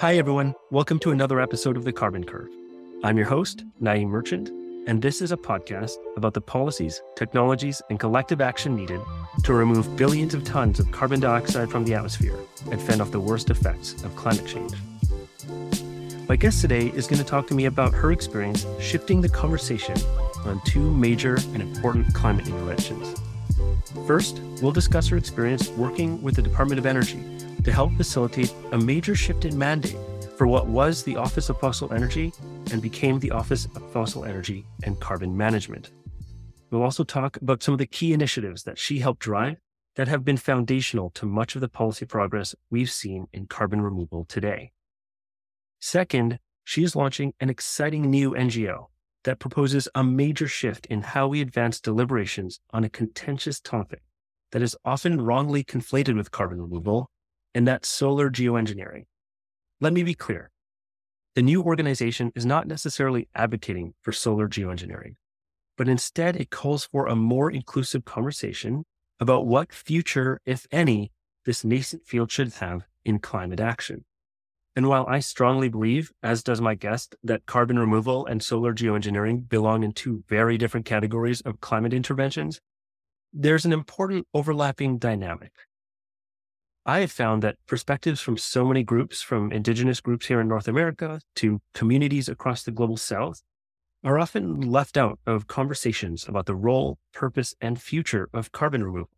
Hi, everyone. Welcome to another episode of The Carbon Curve. I'm your host, Na'im Merchant, and this is a podcast about the policies, technologies, and collective action needed to remove billions of tons of carbon dioxide from the atmosphere and fend off the worst effects of climate change. My guest today is going to talk to me about her experience shifting the conversation on two major and important climate interventions. First, we'll discuss her experience working with the Department of Energy to help facilitate a major shift in mandate for what was the Office of Fossil Energy and became the Office of Fossil Energy and Carbon Management. We'll also talk about some of the key initiatives that she helped drive that have been foundational to much of the policy progress we've seen in carbon removal today. Second, she is launching an exciting new NGO that proposes a major shift in how we advance deliberations on a contentious topic that is often wrongly conflated with carbon removal and that's solar geoengineering. Let me be clear. The new organization is not necessarily advocating for solar geoengineering, but instead it calls for a more inclusive conversation about what future, if any, this nascent field should have in climate action. And while I strongly believe, as does my guest, that carbon removal and solar geoengineering belong in two very different categories of climate interventions, there's an important overlapping dynamic I have found that perspectives from so many groups, from indigenous groups here in North America to communities across the global south, are often left out of conversations about the role, purpose, and future of carbon removal.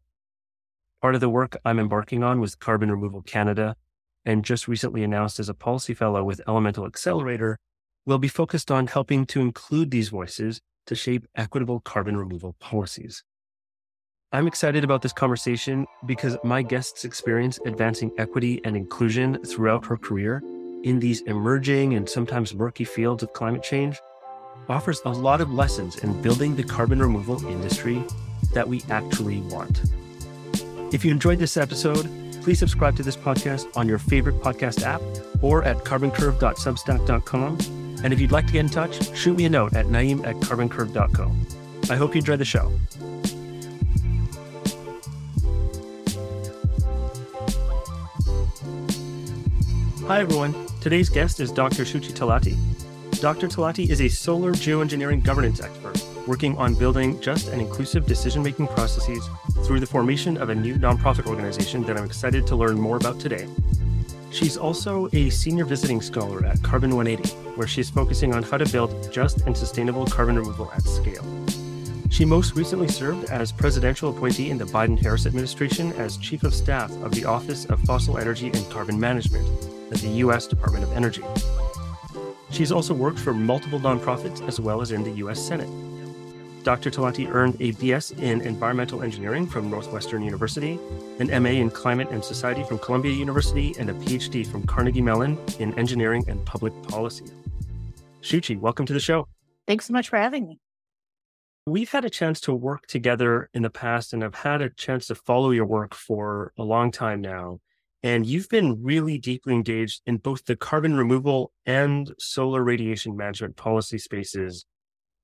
Part of the work I'm embarking on with Carbon Removal Canada, and just recently announced as a policy fellow with Elemental Accelerator, will be focused on helping to include these voices to shape equitable carbon removal policies. I'm excited about this conversation because my guest's experience advancing equity and inclusion throughout her career in these emerging and sometimes murky fields of climate change offers a lot of lessons in building the carbon removal industry that we actually want. If you enjoyed this episode, please subscribe to this podcast on your favorite podcast app or at carboncurve.substack.com. And if you'd like to get in touch, shoot me a note at naeem at carboncurve.co. I hope you enjoy the show. Hi, everyone. Today's guest is Dr. Shuchi Talati. Dr. Talati is a solar geoengineering governance expert working on building just and inclusive decision making processes through the formation of a new nonprofit organization that I'm excited to learn more about today. She's also a senior visiting scholar at Carbon 180, where she's focusing on how to build just and sustainable carbon removal at scale. She most recently served as presidential appointee in the Biden Harris administration as Chief of Staff of the Office of Fossil Energy and Carbon Management at the U.S. Department of Energy. She's also worked for multiple nonprofits as well as in the U.S. Senate. Dr. Talati earned a BS in Environmental Engineering from Northwestern University, an MA in Climate and Society from Columbia University, and a PhD from Carnegie Mellon in Engineering and Public Policy. Shuchi, welcome to the show. Thanks so much for having me. We've had a chance to work together in the past, and I've had a chance to follow your work for a long time now. And you've been really deeply engaged in both the carbon removal and solar radiation management policy spaces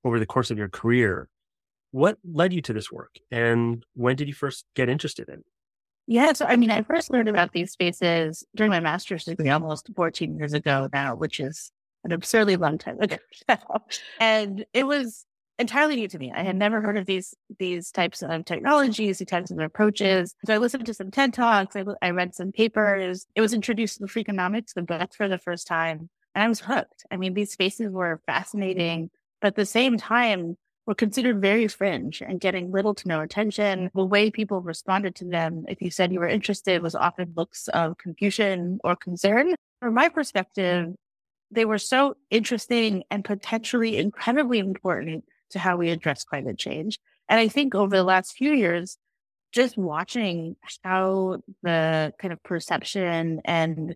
over the course of your career. What led you to this work and when did you first get interested in? Yeah, so I mean, I first learned about these spaces during my master's degree almost 14 years ago now, which is an absurdly long time ago. and it was entirely new to me. I had never heard of these these types of technologies, these types of approaches. So I listened to some TED talks. I, I read some papers. It was introduced to the Freakonomics, the book, for the first time, and I was hooked. I mean, these spaces were fascinating, but at the same time, were considered very fringe and getting little to no attention. The way people responded to them, if you said you were interested, was often looks of confusion or concern. From my perspective, they were so interesting and potentially incredibly important to how we address climate change. And I think over the last few years, just watching how the kind of perception and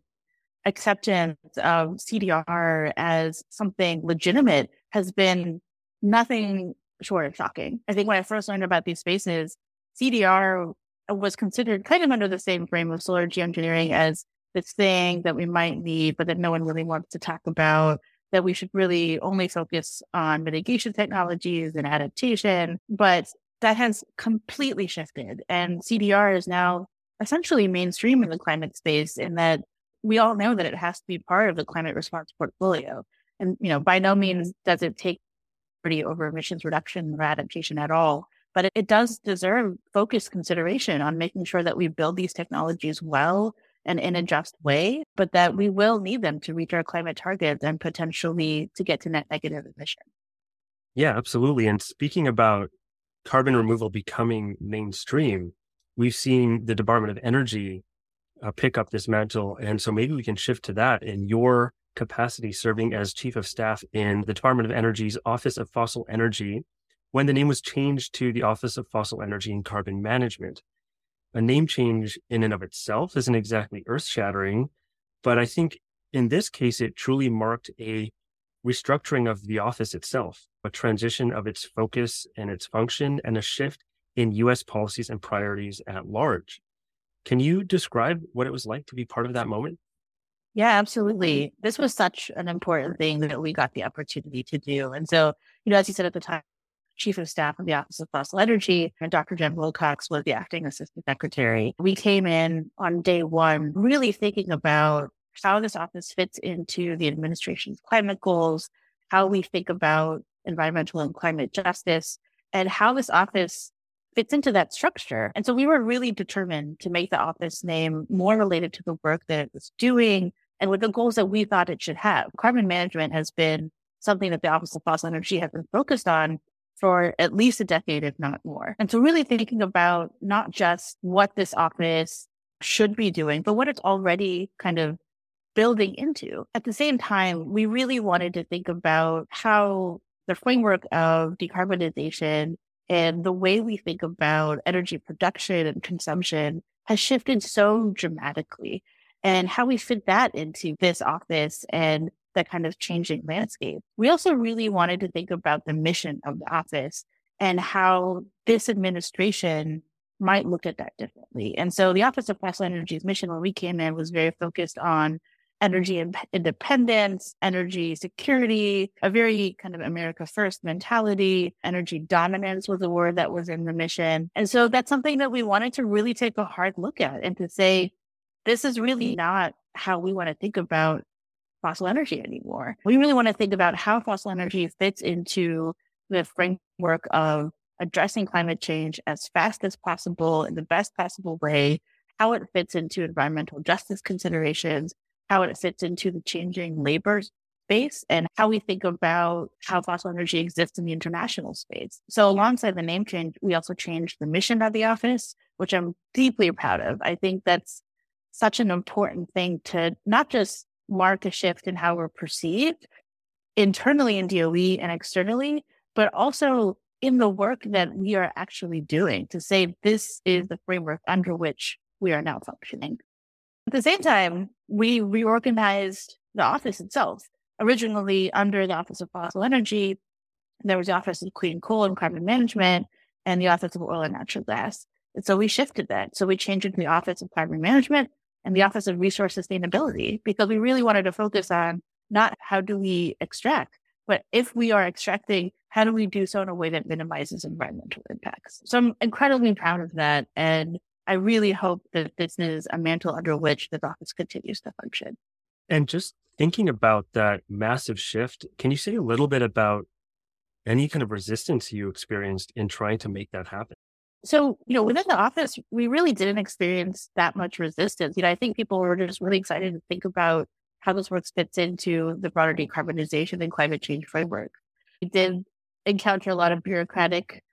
acceptance of CDR as something legitimate has been nothing short of shocking. I think when I first learned about these spaces, CDR was considered kind of under the same frame of solar geoengineering as this thing that we might need, but that no one really wants to talk about that we should really only focus on mitigation technologies and adaptation. But that has completely shifted. And CDR is now essentially mainstream in the climate space in that we all know that it has to be part of the climate response portfolio. And, you know, by no means does it take priority over emissions reduction or adaptation at all. But it, it does deserve focused consideration on making sure that we build these technologies well and in a just way, but that we will need them to reach our climate targets and potentially to get to net negative emissions. Yeah, absolutely. And speaking about carbon removal becoming mainstream, we've seen the Department of Energy uh, pick up this mantle. And so maybe we can shift to that in your capacity serving as chief of staff in the Department of Energy's Office of Fossil Energy when the name was changed to the Office of Fossil Energy and Carbon Management. A name change in and of itself isn't exactly earth shattering, but I think in this case, it truly marked a restructuring of the office itself, a transition of its focus and its function, and a shift in US policies and priorities at large. Can you describe what it was like to be part of that moment? Yeah, absolutely. This was such an important thing that we got the opportunity to do. And so, you know, as you said at the time, Chief of Staff of the Office of Fossil Energy, and Dr. Jen Wilcox was the acting assistant secretary. We came in on day one really thinking about how this office fits into the administration's climate goals, how we think about environmental and climate justice, and how this office fits into that structure. And so we were really determined to make the office name more related to the work that it was doing and with the goals that we thought it should have. Carbon management has been something that the Office of Fossil Energy has been focused on for at least a decade, if not more. And so really thinking about not just what this office should be doing, but what it's already kind of building into. At the same time, we really wanted to think about how the framework of decarbonization and the way we think about energy production and consumption has shifted so dramatically and how we fit that into this office and that kind of changing landscape. We also really wanted to think about the mission of the office and how this administration might look at that differently. And so the Office of Fossil Energy's mission when we came in was very focused on energy independence, energy security, a very kind of America first mentality. Energy dominance was a word that was in the mission. And so that's something that we wanted to really take a hard look at and to say, this is really not how we want to think about fossil energy anymore. We really want to think about how fossil energy fits into the framework of addressing climate change as fast as possible in the best possible way, how it fits into environmental justice considerations, how it fits into the changing labor space and how we think about how fossil energy exists in the international space. So alongside the name change, we also changed the mission of the office, which I'm deeply proud of. I think that's such an important thing to not just mark a shift in how we're perceived internally in DOE and externally, but also in the work that we are actually doing to say this is the framework under which we are now functioning. At the same time, we reorganized the office itself. Originally, under the Office of Fossil Energy, there was the Office of Clean Coal and Carbon Management and the Office of Oil and Natural Gas. And so we shifted that. So we changed it to the Office of Carbon Management and the Office of Resource Sustainability because we really wanted to focus on not how do we extract, but if we are extracting, how do we do so in a way that minimizes environmental impacts? So I'm incredibly proud of that. And I really hope that this is a mantle under which the office continues to function. And just thinking about that massive shift, can you say a little bit about any kind of resistance you experienced in trying to make that happen? So, you know, within the office, we really didn't experience that much resistance. You know, I think people were just really excited to think about how this work fits into the broader decarbonization and climate change framework. We did encounter a lot of bureaucratic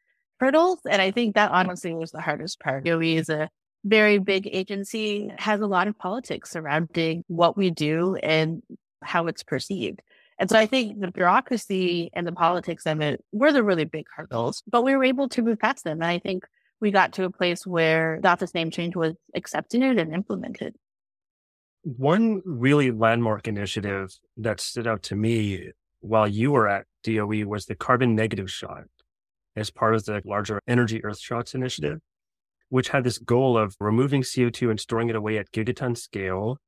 hurdles. And I think that honestly was the hardest part. DOE is a very big agency, has a lot of politics surrounding what we do and how it's perceived. And so I think the bureaucracy and the politics of it were the really big hurdles, but we were able to move past them. And I think we got to a place where the office name change was accepted and implemented. One really landmark initiative that stood out to me while you were at DOE was the carbon negative shot as part of the larger Energy Earth Earthshots initiative, which had this goal of removing CO2 and storing it away at gigaton scale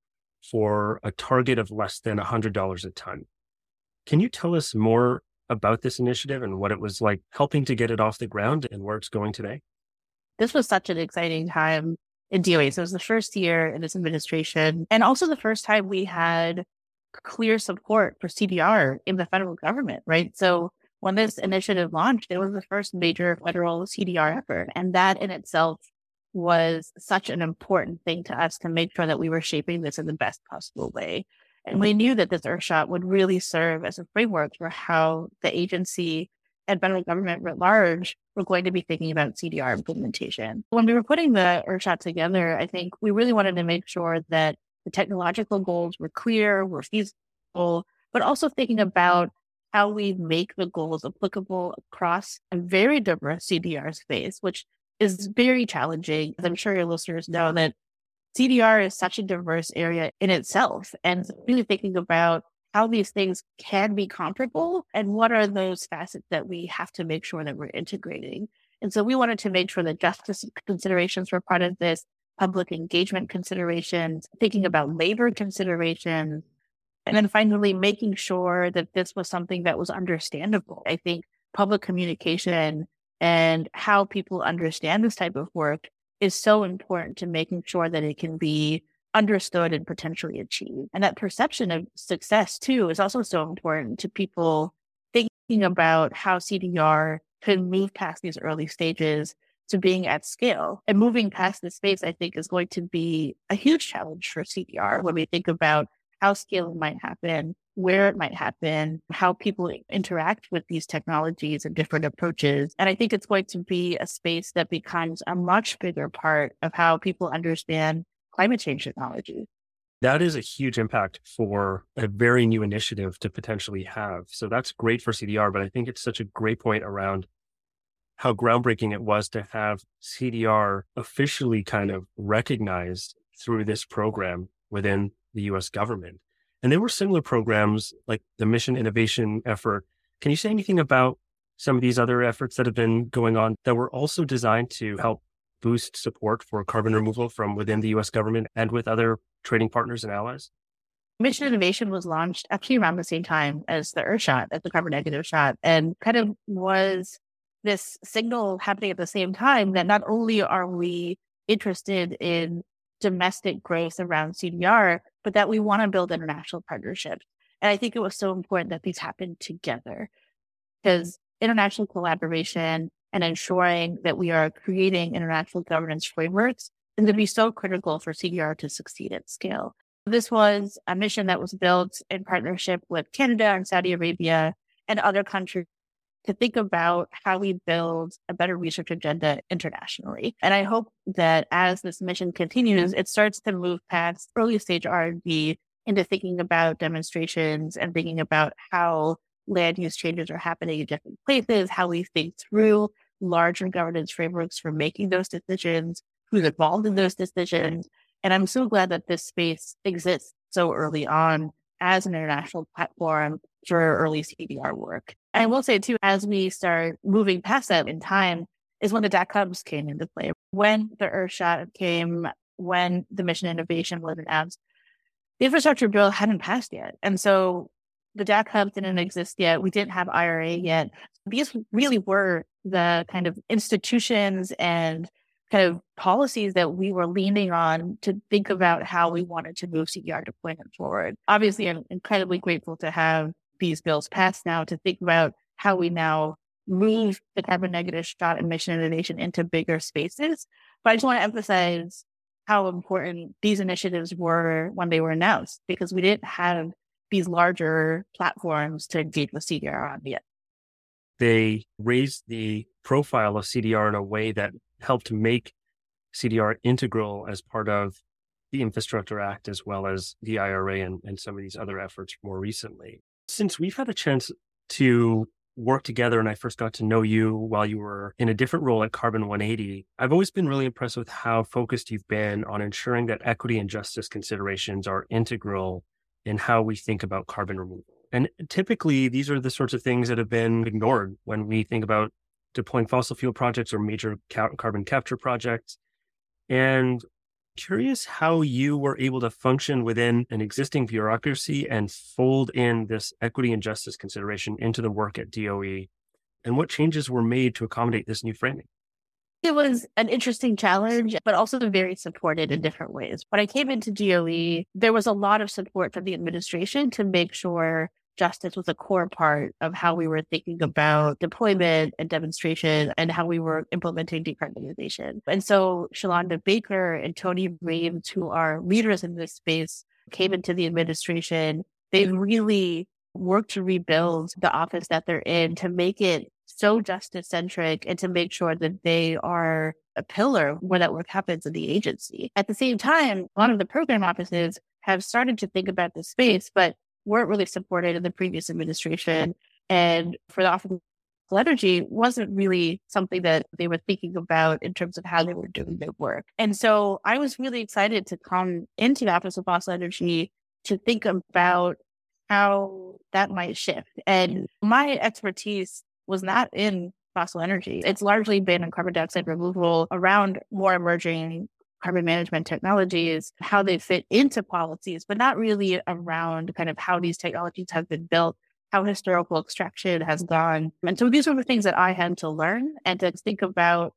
for a target of less than $100 a ton. Can you tell us more about this initiative and what it was like helping to get it off the ground and where it's going today? This was such an exciting time in DOE. So it was the first year in this administration, and also the first time we had clear support for CDR in the federal government, right? So when this initiative launched, it was the first major federal CDR effort. And that in itself was such an important thing to us to make sure that we were shaping this in the best possible way. And we knew that this Earthshot would really serve as a framework for how the agency and federal government writ large were going to be thinking about CDR implementation. When we were putting the Earthshot together, I think we really wanted to make sure that the technological goals were clear, were feasible, but also thinking about how we make the goals applicable across a very diverse CDR space, which is very challenging. I'm sure your listeners know that CDR is such a diverse area in itself. And really thinking about how these things can be comparable and what are those facets that we have to make sure that we're integrating. And so we wanted to make sure that justice considerations were part of this, public engagement considerations, thinking about labor considerations, and then finally making sure that this was something that was understandable. I think public communication and how people understand this type of work is so important to making sure that it can be understood and potentially achieved. And that perception of success too is also so important to people thinking about how CDR could move past these early stages to being at scale. And moving past this space, I think, is going to be a huge challenge for CDR when we think about how scaling might happen, where it might happen, how people interact with these technologies and different approaches. And I think it's going to be a space that becomes a much bigger part of how people understand climate change technology. That is a huge impact for a very new initiative to potentially have. So that's great for CDR, but I think it's such a great point around how groundbreaking it was to have CDR officially kind of recognized through this program within the US government. And there were similar programs like the mission innovation effort. Can you say anything about some of these other efforts that have been going on that were also designed to help boost support for carbon removal from within the US government and with other trading partners and allies? Mission Innovation was launched actually around the same time as the Earthshot, as the carbon negative shot, and kind of was this signal happening at the same time that not only are we interested in domestic growth around CDR, but that we want to build international partnerships. And I think it was so important that these happened together because international collaboration and ensuring that we are creating international governance frameworks is going to be so critical for CDR to succeed at scale. This was a mission that was built in partnership with Canada and Saudi Arabia and other countries to think about how we build a better research agenda internationally. And I hope that as this mission continues, it starts to move past early stage R&D into thinking about demonstrations and thinking about how land use changes are happening in different places, how we think through larger governance frameworks for making those decisions, who's involved in those decisions. And I'm so glad that this space exists so early on as an international platform for early CDR work. And I will say too, as we start moving past that in time, is when the DAC hubs came into play. When the Earthshot came, when the mission innovation was announced, the infrastructure bill hadn't passed yet. And so the DAC Hub didn't mm-hmm. exist yet. We didn't have IRA yet. These really were the kind of institutions and kind of policies that we were leaning on to think about how we wanted to move CDR deployment forward. Obviously, I'm incredibly grateful to have these bills passed now to think about how we now move the carbon negative shot and mission innovation into bigger spaces. But I just want to emphasize how important these initiatives were when they were announced because we didn't have these larger platforms to engage with CDR on yet. They raised the profile of CDR in a way that helped make CDR integral as part of the Infrastructure Act, as well as the IRA and, and some of these other efforts more recently. Since we've had a chance to work together and I first got to know you while you were in a different role at Carbon 180, I've always been really impressed with how focused you've been on ensuring that equity and justice considerations are integral in how we think about carbon removal. And typically, these are the sorts of things that have been ignored when we think about deploying fossil fuel projects or major ca- carbon capture projects. And curious how you were able to function within an existing bureaucracy and fold in this equity and justice consideration into the work at DOE and what changes were made to accommodate this new framing. It was an interesting challenge, but also very supported in different ways. When I came into DOE, there was a lot of support from the administration to make sure justice was a core part of how we were thinking about deployment and demonstration and how we were implementing decarbonization. And so Shalanda Baker and Tony Reames, who are leaders in this space, came into the administration. They've really worked to rebuild the office that they're in to make it so justice centric and to make sure that they are a pillar where that work happens in the agency. At the same time, a lot of the program offices have started to think about the space, but weren't really supported in the previous administration. And for the Office of Energy wasn't really something that they were thinking about in terms of how they were doing their work. And so I was really excited to come into the Office of Fossil Energy to think about how that might shift. And my expertise was not in fossil energy. It's largely been in carbon dioxide removal around more emerging carbon management technologies, how they fit into policies, but not really around kind of how these technologies have been built, how historical extraction has gone. And so these were the things that I had to learn and to think about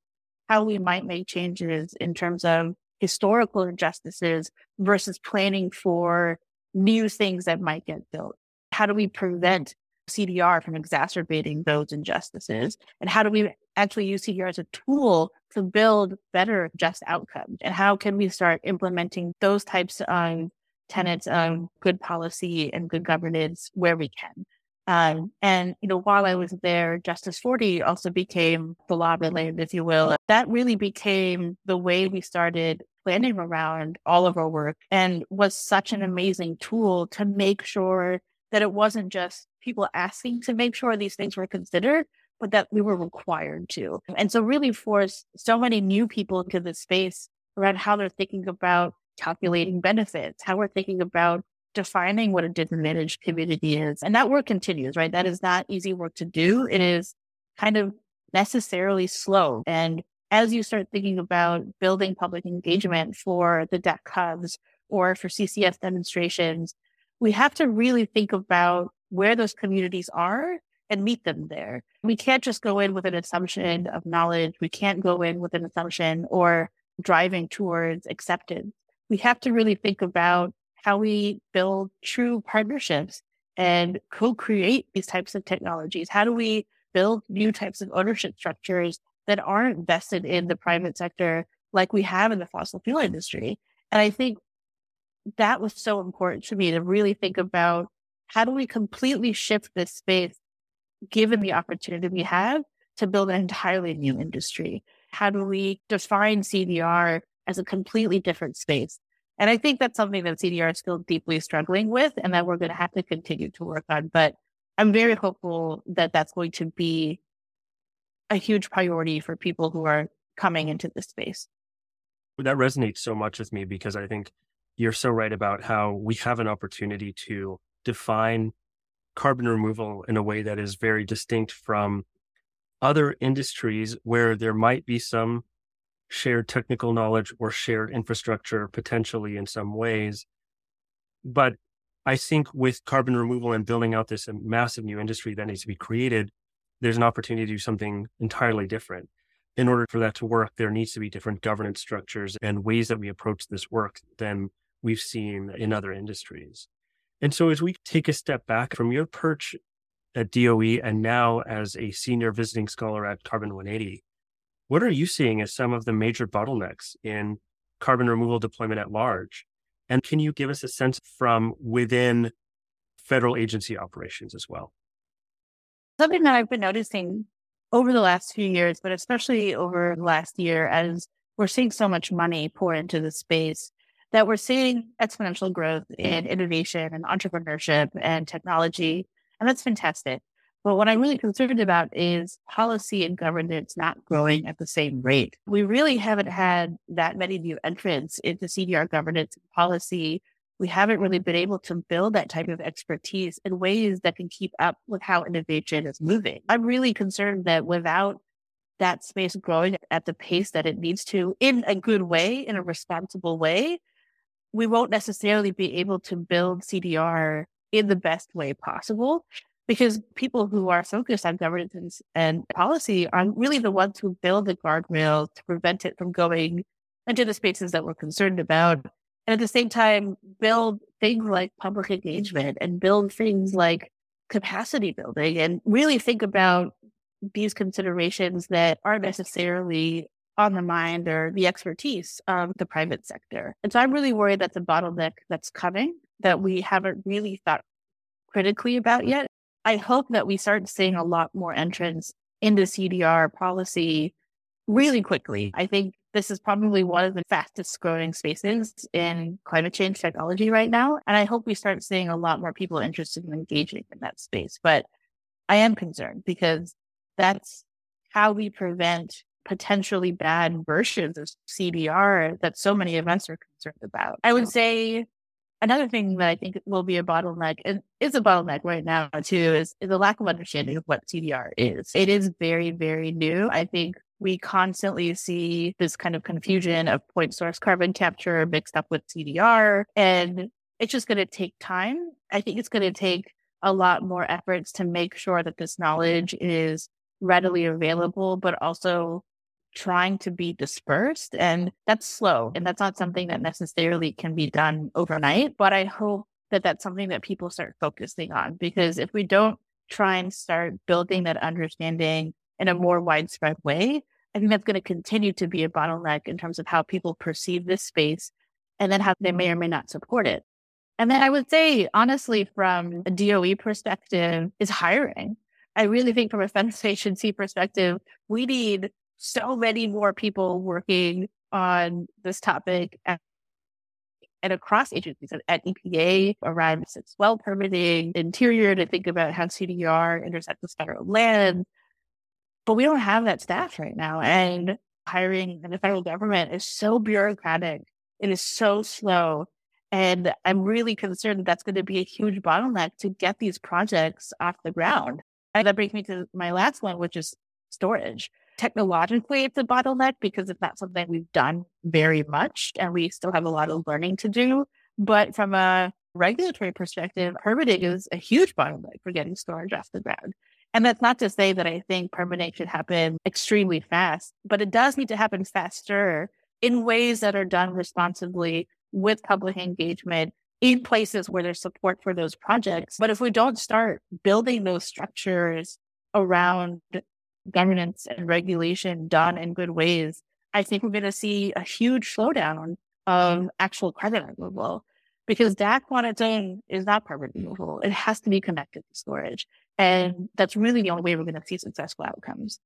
how we might make changes in terms of historical injustices versus planning for new things that might get built. How do we prevent CDR from exacerbating those injustices? And how do we actually use CDR as a tool to build better just outcomes? And how can we start implementing those types of tenets of good policy and good governance where we can? Um, and, you know, while I was there, Justice 40 also became the law land, if you will. That really became the way we started planning around all of our work and was such an amazing tool to make sure that it wasn't just people asking to make sure these things were considered, but that we were required to. And so really forced so many new people into this space around how they're thinking about calculating benefits, how we're thinking about defining what a disadvantaged community is. And that work continues, right? That is not easy work to do. It is kind of necessarily slow. And as you start thinking about building public engagement for the DAC hubs or for CCS demonstrations, we have to really think about where those communities are and meet them there. We can't just go in with an assumption of knowledge. We can't go in with an assumption or driving towards acceptance. We have to really think about how we build true partnerships and co-create these types of technologies. How do we build new types of ownership structures that aren't vested in the private sector like we have in the fossil fuel industry? And I think that was so important to me to really think about how do we completely shift this space given the opportunity we have to build an entirely new industry? How do we define CDR as a completely different space? And I think that's something that CDR is still deeply struggling with and that we're going to have to continue to work on. But I'm very hopeful that that's going to be a huge priority for people who are coming into this space. That resonates so much with me because I think you're so right about how we have an opportunity to define carbon removal in a way that is very distinct from other industries where there might be some shared technical knowledge or shared infrastructure potentially in some ways. But I think with carbon removal and building out this massive new industry that needs to be created, there's an opportunity to do something entirely different. In order for that to work, there needs to be different governance structures and ways that we approach this work than we've seen in other industries. And so, as we take a step back from your perch at DOE and now as a senior visiting scholar at Carbon 180, what are you seeing as some of the major bottlenecks in carbon removal deployment at large? And can you give us a sense from within federal agency operations as well? Something that I've been noticing over the last few years, but especially over the last year, as we're seeing so much money pour into the space, that we're seeing exponential growth in innovation and entrepreneurship and technology. And that's fantastic. But what I'm really concerned about is policy and governance not growing at the same rate. We really haven't had that many new entrants into CDR governance and policy. We haven't really been able to build that type of expertise in ways that can keep up with how innovation is moving. I'm really concerned that without that space growing at the pace that it needs to in a good way, in a responsible way, we won't necessarily be able to build CDR in the best way possible. because people who are focused on governance and policy are really the ones who build the guardrails to prevent it from going into the spaces that we're concerned about. And at the same time, build things like public engagement and build things like capacity building and really think about these considerations that aren't necessarily on the mind or the expertise of the private sector. And so I'm really worried that's a bottleneck that's coming that we haven't really thought critically about yet. I hope that we start seeing a lot more entrance into CDR policy really quickly. I think this is probably one of the fastest growing spaces in climate change technology right now. And I hope we start seeing a lot more people interested in engaging in that space. But I am concerned because that's how we prevent potentially bad versions of CDR that so many of us are concerned about. I would say another thing that I think will be a bottleneck and is a bottleneck right now too is, is the lack of understanding of what CDR is. It is very, very new. I think we constantly see this kind of confusion of point source carbon capture mixed up with CDR. And it's just going to take time. I think it's going to take a lot more efforts to make sure that this knowledge is readily available, but also trying to be dispersed. And that's slow. And that's not something that necessarily can be done overnight. But I hope that that's something that people start focusing on because if we don't try and start building that understanding in a more widespread way, I think that's going to continue to be a bottleneck in terms of how people perceive this space and then how they may mm-hmm. or may not support it. And then I would say, honestly, from a DOE perspective, is hiring. I really think from a federal agency perspective, we need so many more people working on this topic at, and across agencies at, EPA around well permitting, interior to think about how CDR intersects with federal land. But we don't have that staff right now. And hiring in the federal government is so bureaucratic. It is so slow. And I'm really concerned that that's going to be a huge bottleneck to get these projects off the ground. And that brings me to my last one, which is storage. Technologically, it's a bottleneck because it's not something we've done very much and we still have a lot of learning to do. But from a regulatory perspective, permitting is a huge bottleneck for getting storage off the ground. And that's not to say that I think permitting should happen extremely fast, but it does need to happen faster in ways that are done responsibly with public engagement in places where there's support for those projects. But if we don't start building those structures around governance and regulation done in good ways, I think we're going to see a huge slowdown of actual credit removal because DAC on its own is not carbon removal. It has to be connected to storage. And that's really the only way we're going to see successful outcomes.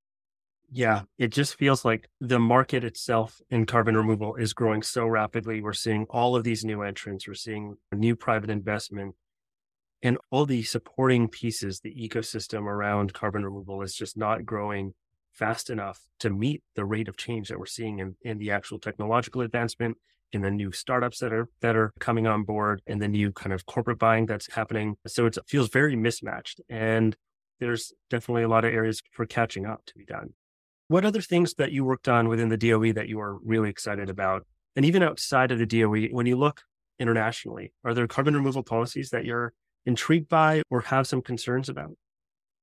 Yeah, it just feels like the market itself in carbon removal is growing so rapidly. We're seeing all of these new entrants, we're seeing new private investment, and all the supporting pieces, the ecosystem around carbon removal is just not growing fast enough to meet the rate of change that we're seeing in, in the actual technological advancement in the new startups that are that are coming on board and the new kind of corporate buying that's happening. So it feels very mismatched and there's definitely a lot of areas for catching up to be done. What other things that you worked on within the DOE that you are really excited about? And even outside of the DOE when you look internationally are there carbon removal policies that you're intrigued by or have some concerns about?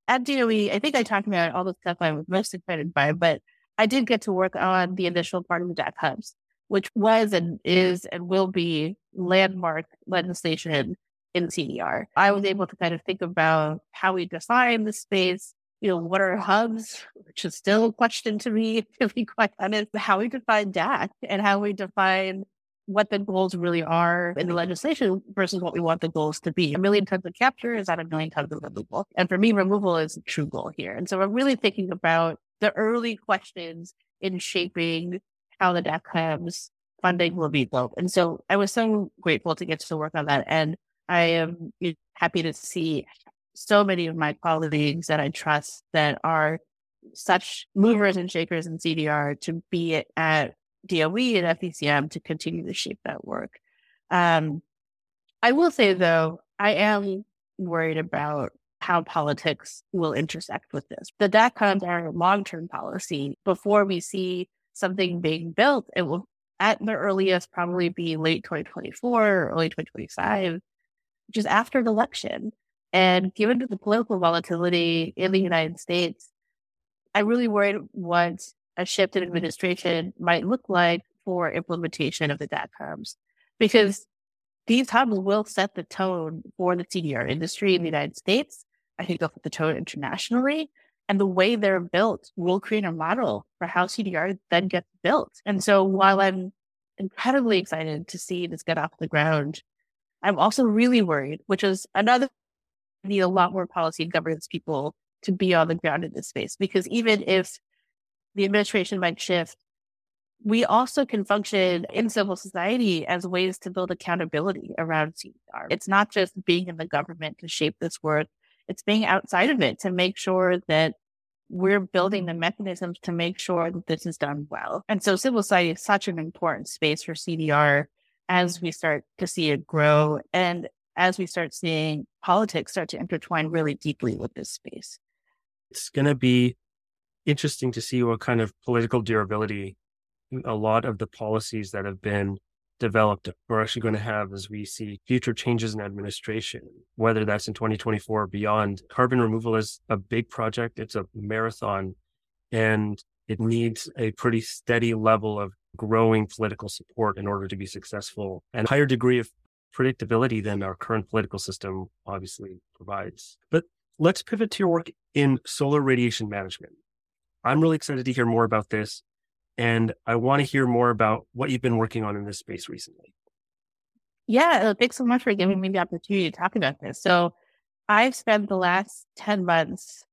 At DOE, I think I talked about all the stuff I was most excited by, but I did get to work on the initial part of the DAC hubs, which was and is and will be landmark legislation in CDR. I was able to kind of think about how we define the space, you know, what are hubs, which is still a question to me, to be quite honest, how we define DAC and how we define what the goals really are in the legislation versus what we want the goals to be. A million tons of capture is not a million tons of removal. And for me, removal is a true goal here. And so I'm really thinking about the early questions in shaping how the DAC hubs funding will be built. And so I was so grateful to get to work on that. And I am happy to see so many of my colleagues that I trust that are such movers and shakers in CDR to be at DOE and FECM to continue to shape that work. Um, I will say though, I am worried about how politics will intersect with this. The DAC hubs are long-term policy. Before we see something being built, it will at the earliest probably be late 2024 or early 2025, just after the election. And given the political volatility in the United States, I'm really worried what a shift in administration might look like for implementation of the DAC hubs, because these hubs will set the tone for the CDR industry in the United States. I think they'll set the tone internationally. And the way they're built will create a model for how CDR then gets built. And so while I'm incredibly excited to see this get off the ground, I'm also really worried, which is another need a lot more policy and governance people to be on the ground in this space. Because even if the administration might shift, we also can function in civil society as ways to build accountability around CDR. It's not just being in the government to shape this work, it's being outside of it to make sure that we're building the mechanisms to make sure that this is done well. And so civil society is such an important space for CDR as we start to see it grow and as we start seeing politics start to intertwine really deeply with this space. It's going to be interesting to see what kind of political durability a lot of the policies that have been developed we're actually going to have as we see future changes in administration, whether that's in 2024 or beyond. Carbon removal is a big project. It's a marathon and it needs a pretty steady level of growing political support in order to be successful and higher degree of predictability than our current political system obviously provides. But let's pivot to your work in solar radiation management. I'm really excited to hear more about this. And I want to hear more about what you've been working on in this space recently. Yeah, uh, thanks so much for giving me the opportunity to talk about this. So, I've spent the last 10 months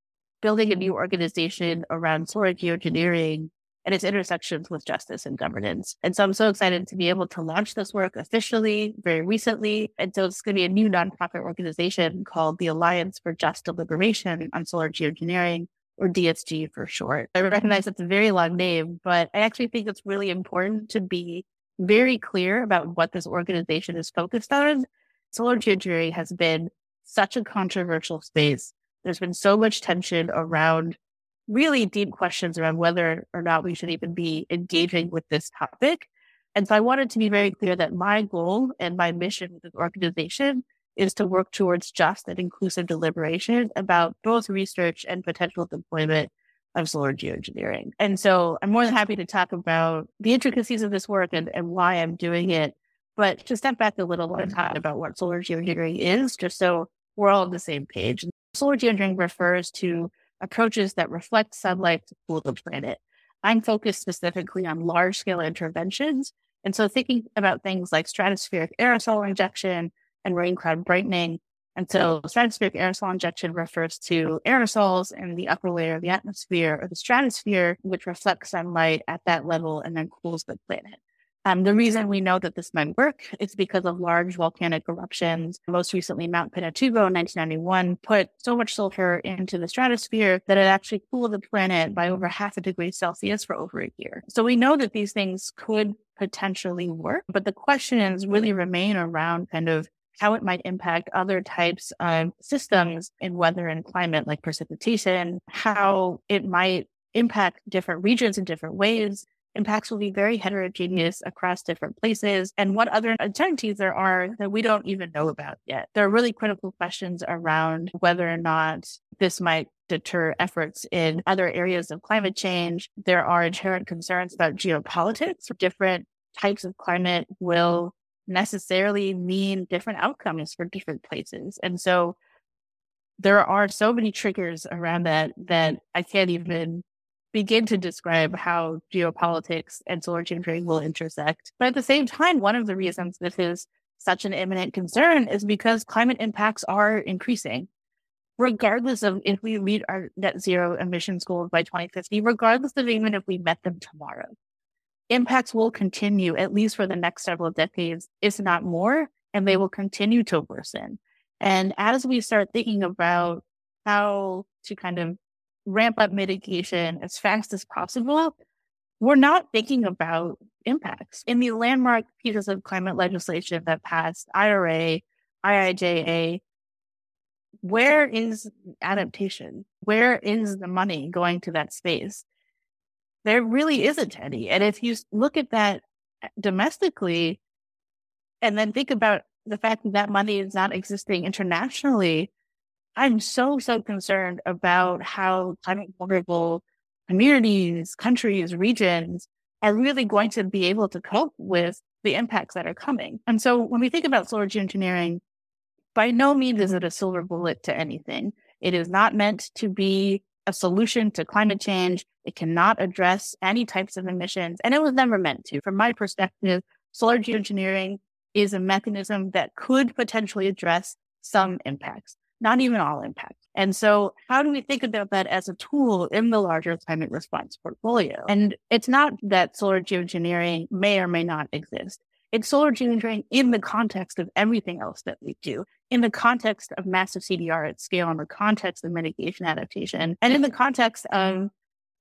building a new organization around solar geoengineering and its intersections with justice and governance. And so I'm so excited to be able to launch this work officially very recently. And so it's going to be a new nonprofit organization called the Alliance for Just Deliberation on Solar Geoengineering, or DSG for short. I recognize that's a very long name, but I actually think it's really important to be very clear about what this organization is focused on. Solar geoengineering has been such a controversial space. There's been so much tension around really deep questions around whether or not we should even be engaging with this topic. And so I wanted to be very clear that my goal and my mission with this organization is to work towards just and inclusive deliberation about both research and potential deployment of solar geoengineering. And so I'm more than happy to talk about the intricacies of this work and, and why I'm doing it. But to step back a little and talk about what solar geoengineering is, just so we're all on the same page. Solar geoengineering refers to approaches that reflect sunlight to cool the planet. I'm focused specifically on large scale interventions. And so thinking about things like stratospheric aerosol injection, and marine cloud brightening. And so stratospheric aerosol injection refers to aerosols in the upper layer of the atmosphere or the stratosphere, which reflects sunlight at that level and then cools the planet. Um, the reason we know that this might work is because of large volcanic eruptions. Most recently, Mount Pinatubo in 1991 put so much sulfur into the stratosphere that it actually cooled the planet by over half a degree Celsius for over a year. So we know that these things could potentially work, but the questions really remain around kind of how it might impact other types of systems in weather and climate, like precipitation, how it might impact different regions in different ways. Impacts will be very heterogeneous across different places, and what other uncertainties there are that we don't even know about yet. There are really critical questions around whether or not this might deter efforts in other areas of climate change. There are inherent concerns about geopolitics. Different types of climate will necessarily mean different outcomes for different places. And so there are so many triggers around that that I can't even begin to describe how geopolitics and solar geoengineering will intersect. But at the same time, one of the reasons this is such an imminent concern is because climate impacts are increasing. Regardless of if we meet our net zero emissions goals by 2050, regardless of even if we met them tomorrow impacts will continue at least for the next several decades, if not more, and they mm-hmm. will continue to worsen. And as we start thinking about how to kind of ramp up mitigation as fast as possible, we're not thinking about impacts. In the landmark pieces of climate legislation that passed, IRA, IIJA, where is adaptation? Where is the money going to that space? There really isn't any. And if you look at that uh, domestically and then think about the fact that that money is not existing internationally, I'm so, so concerned about how climate vulnerable communities, countries, regions are really going to be able to cope with the impacts that are coming. And so when we think about solar geoengineering, by no means is it a silver bullet to anything. It is not meant to be a solution to climate change. It cannot address any types of emissions, and it was never meant to. From my perspective, solar geoengineering is a mechanism that could potentially address some impacts, not even all impacts. And so, how do we think about that as a tool in the larger climate response portfolio? And it's not that solar geoengineering may or may not exist. It's solar geoengineering in the context of everything else that we do, in the context of massive CDR at scale, in the context of mitigation adaptation, and in the context of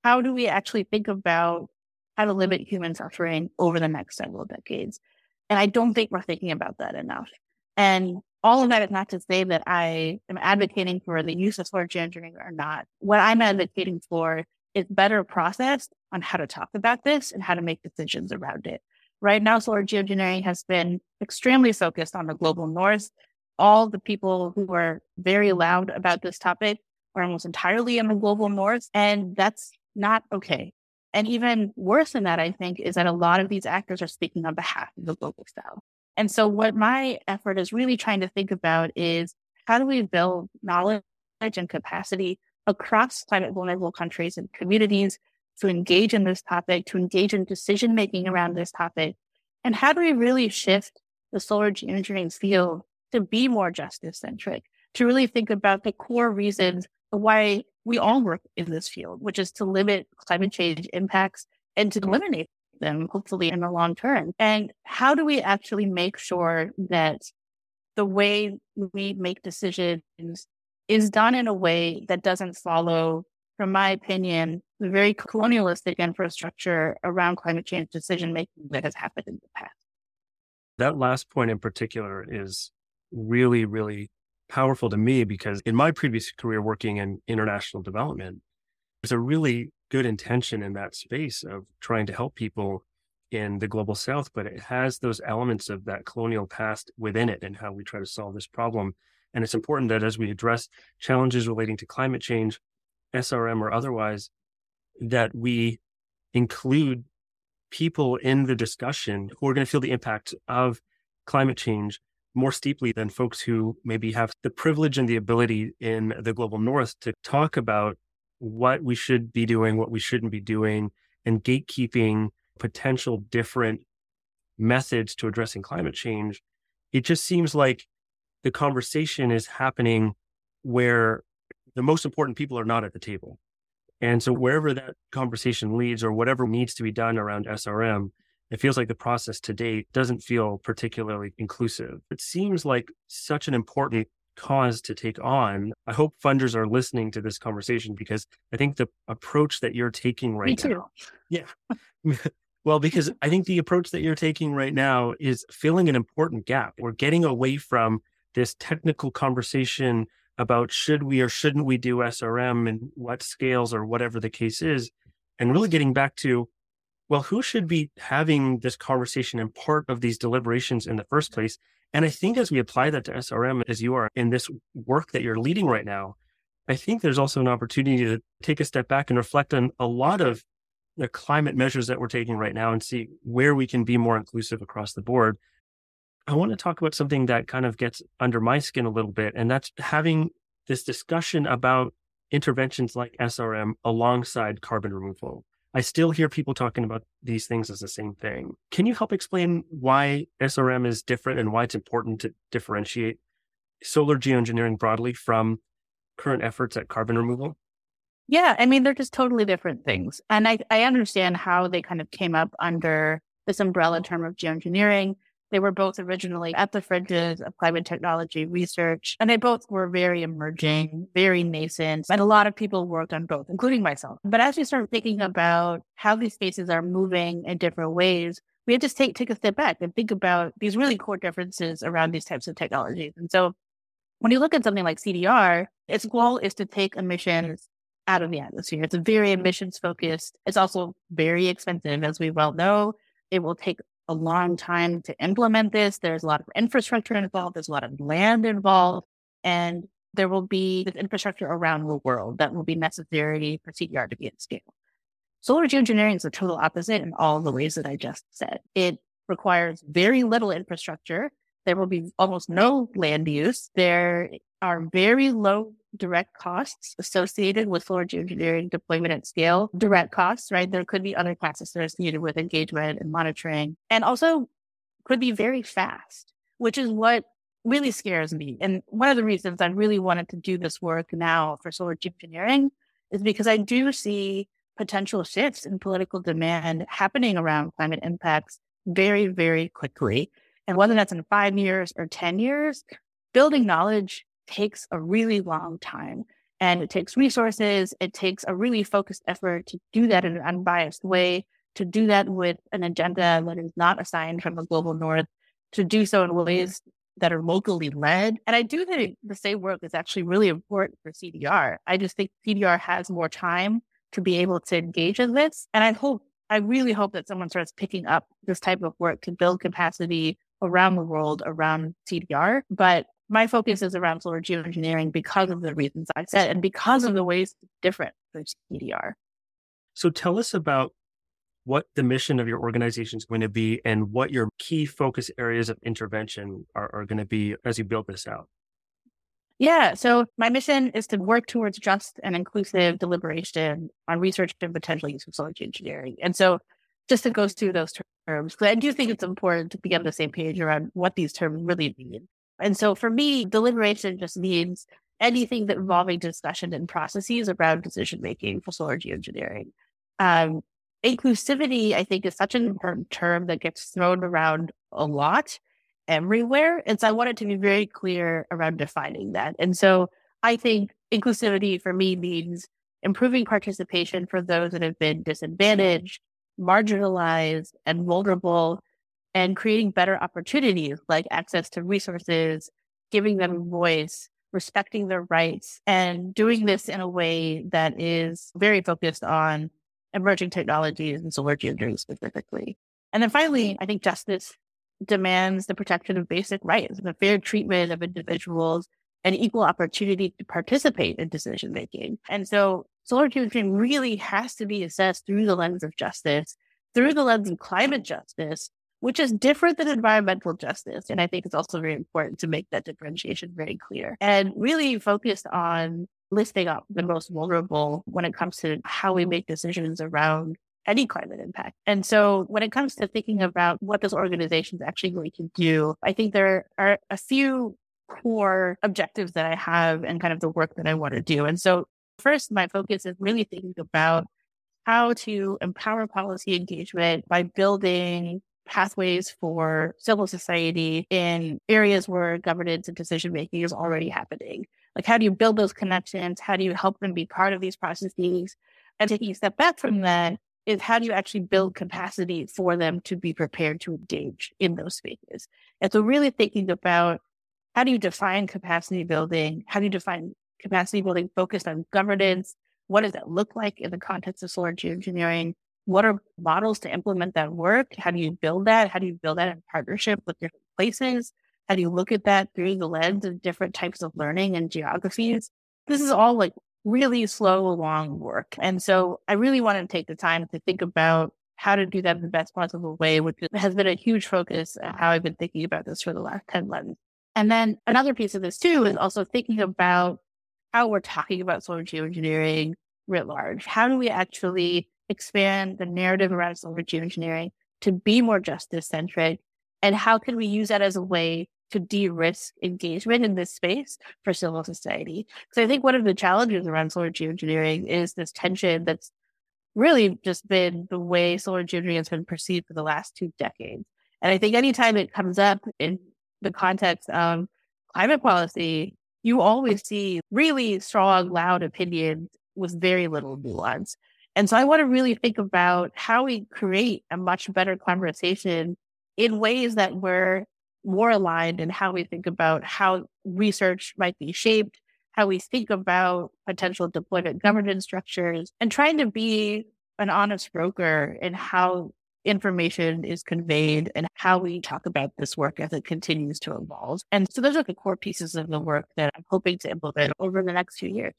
how do we actually think about how to limit human suffering over the next several decades. And I don't think we're thinking about that enough. And all of that is not to say that I am advocating for the use of solar geoengineering or not. What I'm advocating for is better process on how to talk about this and how to make decisions around it. Right now, solar geoengineering has been extremely focused on the global north. All the people who are very mm-hmm. loud about this topic are almost entirely in the global north, and that's not okay. And even worse than that, I think, is that a lot of these actors are speaking on behalf of the global south. And so, what my effort is really trying to think about is how do we build knowledge and capacity across climate vulnerable countries and communities to engage in this topic, to engage in decision making around this topic? And how do we really shift the solar geoengineering field to be more justice centric, to really think about the core reasons why we all work in this field, which is to limit climate change impacts and to eliminate them, hopefully in the long term. And how do we actually make sure that the way we make decisions is done in a way that doesn't follow from my opinion, the very colonialistic infrastructure around climate change decision making that has happened in the past. That last point in particular is really, really powerful to me because in my previous career working in international development, there's a really good intention in that space of trying to help people in the global south, but it has those elements of that colonial past within it and how we try to solve this problem. And it's important that as we address challenges relating to climate change, SRM or otherwise, that we include people in the discussion who are going to feel the impact of climate change more steeply than folks who maybe have the privilege and the ability in the global north to talk about what we should be doing, what we shouldn't be doing, and gatekeeping potential different methods to addressing climate change. It just seems like the conversation is happening where the most important people are not at the table. And so wherever that conversation leads or whatever needs to be done around SRM, it feels like the process to date doesn't feel particularly inclusive. It seems like such an important cause to take on. I hope funders are listening to this conversation because I think the approach that you're taking right Me too. now. Yeah. well, because I think the approach that you're taking right now is filling an important gap. We're getting away from this technical conversation about should we or shouldn't we do SRM and what scales or whatever the case is, and really getting back to, well, who should be having this conversation and part of these deliberations in the first place? And I think as we apply that to SRM, as you are in this work that you're leading right now, I think there's also an opportunity to take a step back and reflect on a lot of the climate measures that we're taking right now and see where we can be more inclusive across the board I want to talk about something that kind of gets under my skin a little bit, and that's having this discussion about interventions like SRM alongside carbon removal. I still hear people talking about these things as the same thing. Can you help explain why SRM is different and why it's important to differentiate solar geoengineering broadly from current efforts at carbon removal? Yeah, I mean, they're just totally different things. And I, I understand how they kind of came up under this umbrella oh. term of geoengineering. They were both originally at the fringes of climate technology research, and they both were very emerging, very nascent, and a lot of people worked on both, including myself. But as we start thinking about how these spaces are moving in different ways, we have to take take a step back and think about these really core differences around these types of technologies. And so when you look at something like CDR, its goal is to take emissions out of the atmosphere. It's very emissions focused. It's also very expensive, as we well know. It will take a long time to implement this. There's a lot of infrastructure involved, there's a lot of land involved. And there will be this infrastructure around the world that will be necessary for CDR to be at scale. Solar geoengineering is the total opposite in all the ways that I just said. It requires very little infrastructure. There will be almost no land use. There are very low direct costs associated with solar geoengineering deployment at scale. Direct costs, right? There could be other costs associated with engagement and monitoring, and also could be very fast, which is what really scares me. And one of the reasons I really wanted to do this work now for solar geoengineering is because I do see potential shifts in political demand happening around climate impacts very, very quickly. And whether that's in five years or 10 years, building knowledge takes a really long time. And it takes resources. It takes a really focused effort to do that in an unbiased way, to do that with an agenda that is not assigned from the global north, to do so in ways that are locally led. And I do think the same work is actually really important for CDR. I just think CDR has more time to be able to engage in this. And I hope, I really hope that someone starts picking up this type of work to build capacity around the world around CDR. But my focus is around solar geoengineering because of the reasons I said and because of the ways it's different from CDR. So tell us about what the mission of your organization is going to be and what your key focus areas of intervention are, are going to be as you build this out. Yeah. So my mission is to work towards just and inclusive deliberation on research and potential use of solar engineering. And so just to go through those terms, I do think it's important to be on the same page around what these terms really mean. And so for me, deliberation just means anything that involving discussion and processes around decision making for solar geoengineering. Um, inclusivity, I think, is such an important term that gets thrown around a lot everywhere. And so I wanted to be very clear around defining that. And so I think inclusivity for me means improving participation for those that have been disadvantaged, marginalized, and vulnerable, and creating better opportunities like access to resources, giving them a voice, respecting their rights, and doing this in a way that is very focused on emerging technologies and solar geoengineering specifically. And then finally, I think justice demands the protection of basic rights the fair treatment of individuals and equal opportunity to participate in decision making. And so solar geoengineering really has to be assessed through the lens of justice, through the lens of climate justice, which is different than environmental justice. And I think it's also very important to make that differentiation very clear and really focused on listing up the most vulnerable when it comes to how we make decisions around any climate impact. And so when it comes to thinking about what this organization is actually going to do, I think there are a few core objectives that I have and kind of the work that I want to do. And so first, my focus is really thinking about how to empower policy engagement by building pathways for civil society in areas where governance and decision making is already happening. Like, how do you build those connections? How do you help them be part of these processes? And taking a step back from that is how do you actually build capacity for them to be prepared to engage in those spaces? And so, really thinking about how do you define capacity building? How do you define capacity building focused on mm-hmm. governance? What does that look like in the context of solar geoengineering? What are models to implement that work? How do you build that? How do you build that in partnership with different places? How do you look at that through the lens of different types of learning and geographies? This is all like really slow, long work. And so I really want to take the time to think about how to do that in the best possible way, which has been a huge focus how I've been thinking about this for the last 10 months. And then another piece of this too is also thinking about how we're talking about solar geoengineering writ large. How do we actually expand the narrative around solar geoengineering to be more justice centric? And how can we use that as a way to de-risk engagement in this space for civil society. So I think one of the challenges around solar geoengineering is this tension that's really just been the way solar geoengineering has been perceived for the last two decades. And I think anytime it comes up in the context of climate policy, you always see really strong, loud opinions with very little nuance. And so I want to really think about how we create a much better conversation in ways that we're more aligned in how we think about how research might be shaped, how we think about potential deployment governance structures, and trying to be an honest broker in how information is conveyed and how we talk about this work as it continues to evolve. And so those are the core pieces of the work that I'm hoping to implement over the next few years.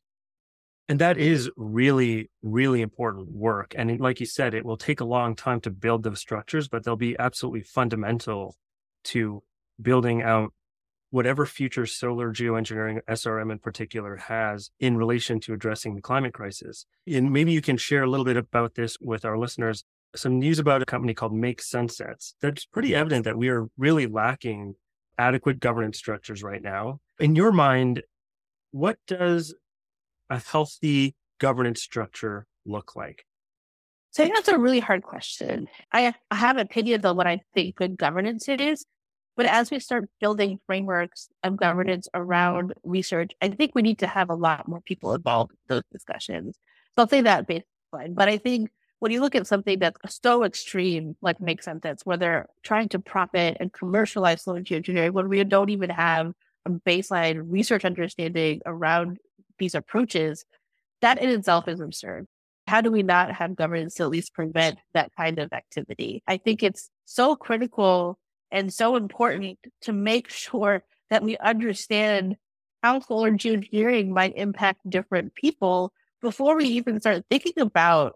And that is really, really important work. And like you said, it will take a long time to build those structures, but they'll be absolutely fundamental to building out whatever future solar geoengineering, SRM in particular, has in relation to addressing the climate crisis. And maybe you can share a little bit about this with our listeners. Some news about a company called Make Sunsets. That's pretty evident that we are really lacking adequate governance structures right now. In your mind, what does a healthy governance structure look like? So I think that's a really hard question. I, I have opinions on what I think good governance is, but as we start building frameworks of governance around research, I think we need to have a lot more people involved in those discussions. So I'll say that baseline. But I think when you look at something that's so extreme, like Make Sunsets, where they're trying to profit and commercialize solar geoengineering, when we don't even have a baseline research understanding around these approaches, that in itself is absurd. How do we not have governance to at least prevent that kind of activity? I think it's so critical and so important to make sure that we understand how solar geoengineering might impact different people before we even start thinking about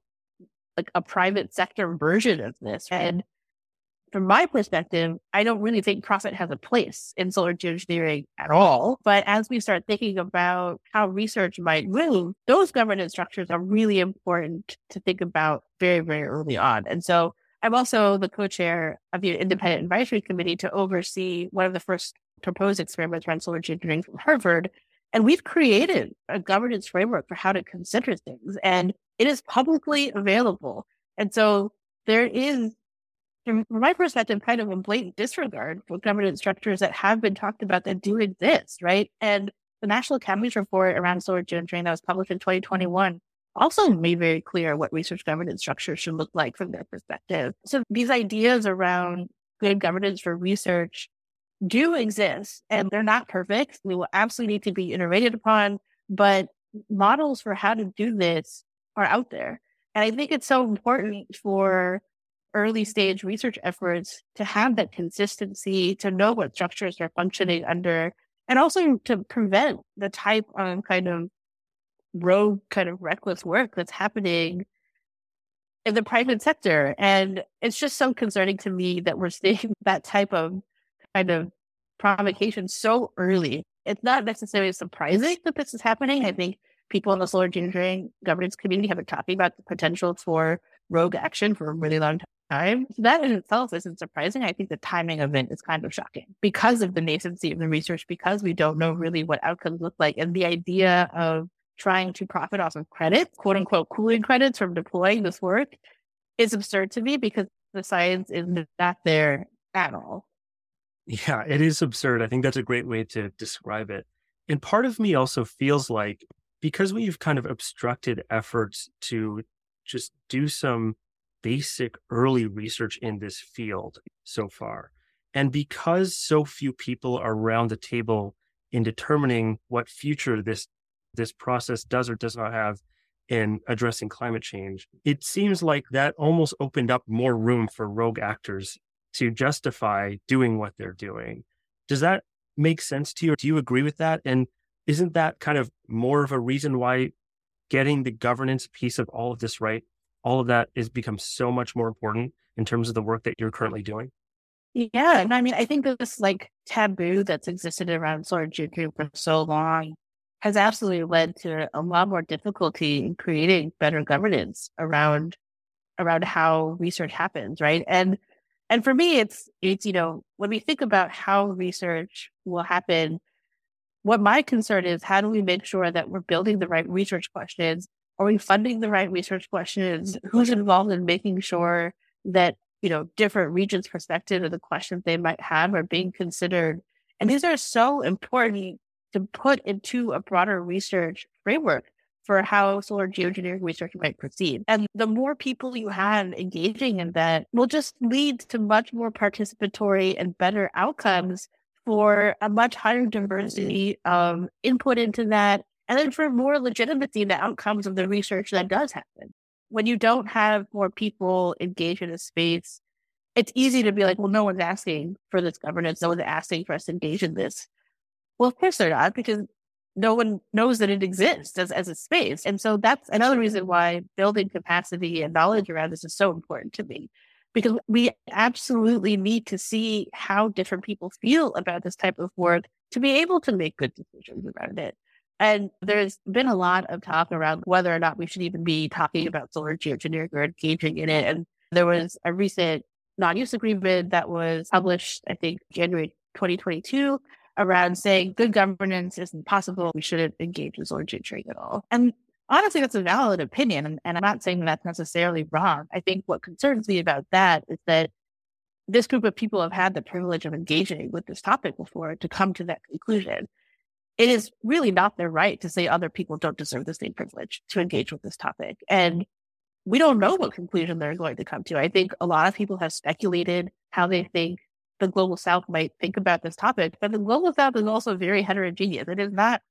like a private sector version of this. And mm-hmm. from my perspective, I don't really think profit has a place in solar geoengineering at all. But as we start thinking about how research might move, those governance structures are really important to think about very, very early on. And so I'm also the co-chair of the independent advisory committee to oversee one of the first proposed experiments around solar geoengineering from Harvard. And we've created a governance framework for how to consider things and it is publicly available. And so there is, from my perspective, kind of a blatant disregard for governance structures that have been talked about that do exist, right? And the National Academy's report around solar geoengineering that was published in 2021 also made very clear what research governance structure should look like from their perspective. So these ideas around good governance for research do exist and they're not perfect. We will absolutely need to be iterated upon, but models for how to do this are out there. And I think it's so important for early stage research efforts to have that consistency, to know what structures they're functioning under, and also to prevent the type of kind of rogue kind of reckless work that's happening in the private sector. And it's just so concerning to me that we're seeing that type of kind of provocation so early. It's not necessarily surprising that this is happening. I think people in the solar engineering governance community have been talking about the potential for rogue action for a really long time. So that in itself isn't surprising. I think the timing of it is kind of shocking because of the nascency of the research, because we don't know really what outcomes look like. And the idea of trying to profit off of credits, quote unquote, cooling credits from deploying this work is absurd to me because the science is not there at all. Yeah, it is absurd. I think that's a great way to describe it. And part of me also feels like because we've kind of obstructed efforts to just do some basic early research in this field so far, and because so few people are around the table in determining what future this this process does or does not have in addressing climate change, it seems like that almost opened up more room for rogue actors to justify doing what they're doing. Does that make sense to you? Do you agree with that? And isn't that kind of more of a reason why getting the governance piece of all of this right, all of that is become so much more important in terms of the work that you're currently doing? Yeah. And I mean, I think this like taboo that's existed around solar geoengineering for so long has absolutely led to a lot more difficulty in creating better governance around around how research happens, right? And and for me, it's it's you know when we think about how research will happen, what my concern is, how do we make sure that we're building the right research questions? Are we funding the right research questions? Who's involved in making sure that you know different regions' perspective of the questions they might have are being considered? And these are so important to put into a broader research framework for how solar geoengineering research might proceed. And the more people you have engaging in that will just lead to much more participatory and better outcomes for a much higher diversity of input into that, and then for more legitimacy in the outcomes of the research that does happen. when you don't have more people engaged in a space, it's easy to be like, well, no one's asking for this governance. No one's asking for us to engage in this. Well, of course they're not, because no one knows that it exists as, as a space. And so that's another reason why building capacity and knowledge around this is so important to me, because we absolutely need to see how different people feel about this type of work to be able to make good decisions around it. And there's been a lot of talk around whether or not we should even be talking about solar geoengineering or engaging in it. And there was a recent non-use agreement that was published, I think, January 2022 around saying good governance isn't possible. We shouldn't engage with solar geoengineering at all. And honestly, that's a valid opinion. And, and I'm not saying that's necessarily wrong. I think what concerns me about that is that this group of people have had the privilege of engaging with this topic before to come to that conclusion it is really not their right to say other people don't deserve the same privilege to engage with this topic. And we don't know what conclusion they're going to come to. I think a lot of people have speculated how they think the global south might think about this topic, but the global south is also very heterogeneous. It is not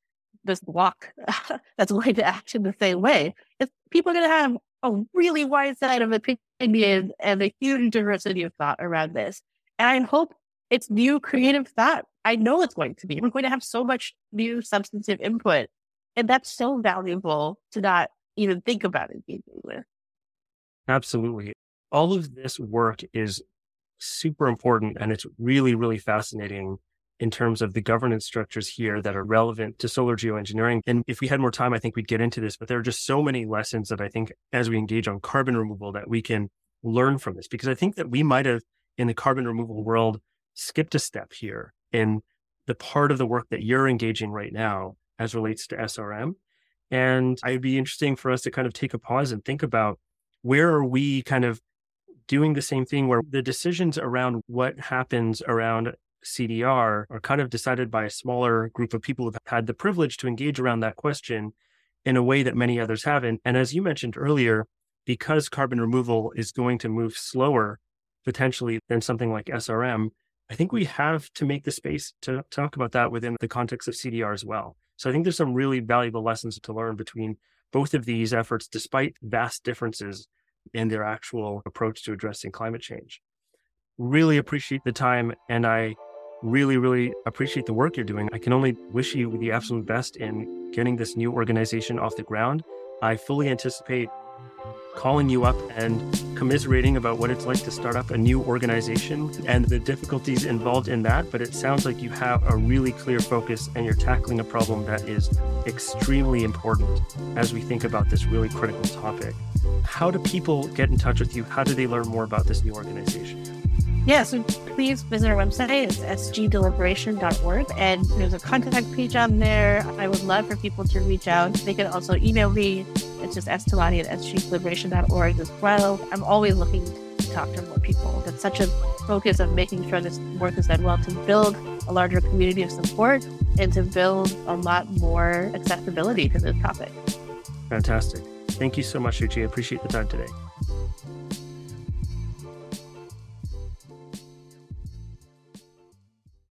this block that's going to act in the same way. It's, people are going to have a really wide set of opinions and a huge diversity of thought around this. And I hope it's new creative thought I know it's going to be. We're going to have so much new substantive input. And that's so valuable to not even think about engaging with. Absolutely. All of this work is super important and it's really, really fascinating in terms of the governance structures here that are relevant to solar geoengineering. And if we had more time, I think we'd get into this, but there are just so many lessons that I think as we engage on carbon removal that we can learn from this, because I think that we might have in the carbon removal world skipped a step here in the part of the work that you're engaging right now as relates to SRM. And I'd be interesting for us to kind of take a pause and think about where are we kind of doing the same thing where the decisions around what happens around CDR are kind of decided by a smaller group of people who've had the privilege to engage around that question in a way that many others haven't. And as you mentioned earlier, because carbon removal is going to move slower potentially than something like SRM, I think we have to make the space to talk about that within the context of CDR as well. So I think there's some really valuable lessons to learn between both of these efforts, despite vast differences in their actual approach to addressing climate change. Really appreciate the time, and I really, really appreciate the work you're doing. I can only wish you the absolute best in getting this new organization off the ground. I fully anticipate calling you up and commiserating about what it's like to start up a new organization and the difficulties involved in that. But it sounds like you have a really clear focus and you're tackling a problem that is extremely important as we think about this really critical topic. How do people get in touch with you? How do they learn more about this new organization? Yeah, so please visit our website. It's sgdeliberation.org. And there's a contact page on there. I would love for people to reach out. They can also email me. It's just stilani at sgdeliberation.org as well. I'm always looking to talk to more people. That's such a focus of making sure this work is done well to build a larger community of support and to build a lot more accessibility to this topic. Fantastic. Thank you so much, Shuchi. I appreciate the time today.